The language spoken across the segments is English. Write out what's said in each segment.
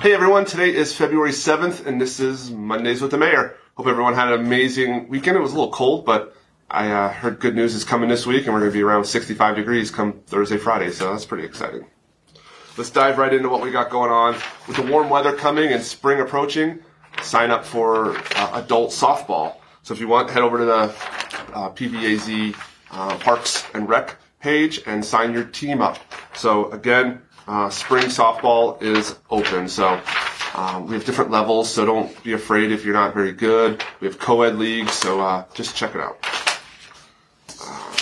Hey everyone, today is February 7th and this is Mondays with the Mayor. Hope everyone had an amazing weekend. It was a little cold, but I uh, heard good news is coming this week and we're going to be around 65 degrees come Thursday, Friday, so that's pretty exciting. Let's dive right into what we got going on. With the warm weather coming and spring approaching, sign up for uh, adult softball. So if you want, head over to the uh, PVAZ uh, Parks and Rec page and sign your team up. So again, uh, spring softball is open. So um, we have different levels, so don't be afraid if you're not very good. We have co-ed leagues, so uh, just check it out. Uh,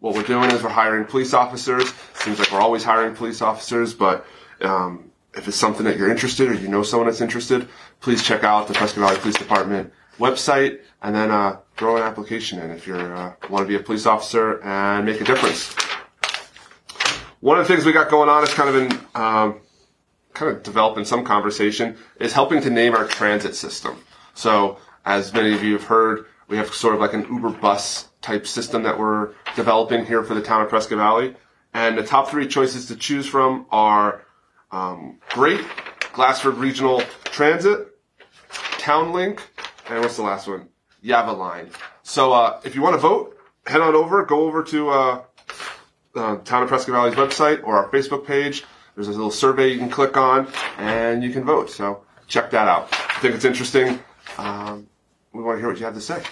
what we're doing is we're hiring police officers. Seems like we're always hiring police officers, but um, if it's something that you're interested or you know someone that's interested, please check out the Prescott Valley Police Department website and then uh, throw an application in if you uh, want to be a police officer and make a difference. One of the things we got going on is kind of in um, kind of developing some conversation is helping to name our transit system. So, as many of you have heard, we have sort of like an Uber bus type system that we're developing here for the town of Prescott Valley. And the top three choices to choose from are um, Great, Glassford Regional Transit, Townlink, and what's the last one? Yavaline. So uh, if you want to vote, head on over, go over to uh, uh, Town of Prescott Valley's website or our Facebook page. There's a little survey you can click on, and you can vote. So check that out. I think it's interesting. Um, we want to hear what you have to say.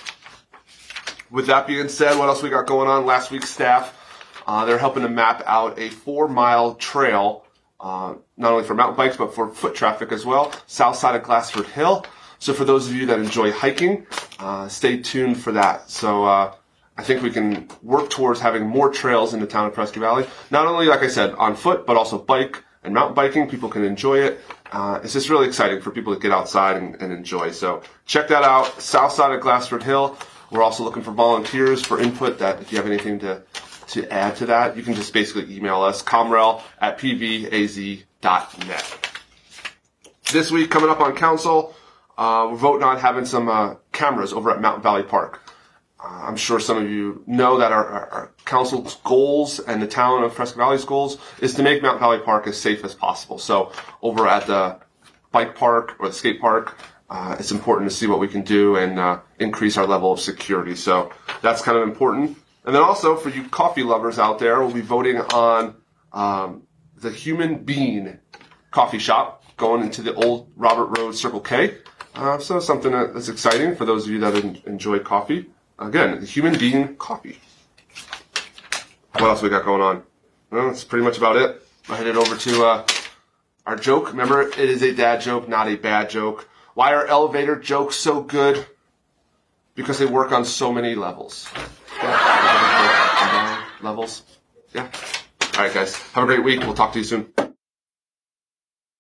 With that being said, what else we got going on? Last week's staff, uh, they're helping to map out a four mile trail, uh, not only for mountain bikes, but for foot traffic as well, south side of Glassford Hill. So for those of you that enjoy hiking, uh, stay tuned for that. So, uh, I think we can work towards having more trails in the town of Prescott Valley. Not only, like I said, on foot, but also bike and mountain biking. People can enjoy it. Uh, it's just really exciting for people to get outside and, and, enjoy. So check that out. South side of Glassford Hill. We're also looking for volunteers for input that if you have anything to, to add to that, you can just basically email us, comrel at pvaz.net. This week coming up on council, uh, we're voting on having some uh, cameras over at Mountain Valley Park. Uh, I'm sure some of you know that our, our, our, council's goals and the town of Prescott Valley's goals is to make Mount Valley Park as safe as possible. So over at the bike park or the skate park, uh, it's important to see what we can do and uh, increase our level of security. So that's kind of important. And then also for you coffee lovers out there, we'll be voting on um, the Human Bean coffee shop going into the old Robert Road Circle K. Uh, so something that's exciting for those of you that enjoy coffee. Again, the Human Bean copy. What else we got going on? Well, that's pretty much about it. I headed over to uh, our joke. Remember, it is a dad joke, not a bad joke. Why are elevator jokes so good? Because they work on so many levels. Yeah. levels. Yeah. All right, guys. Have a great week. We'll talk to you soon.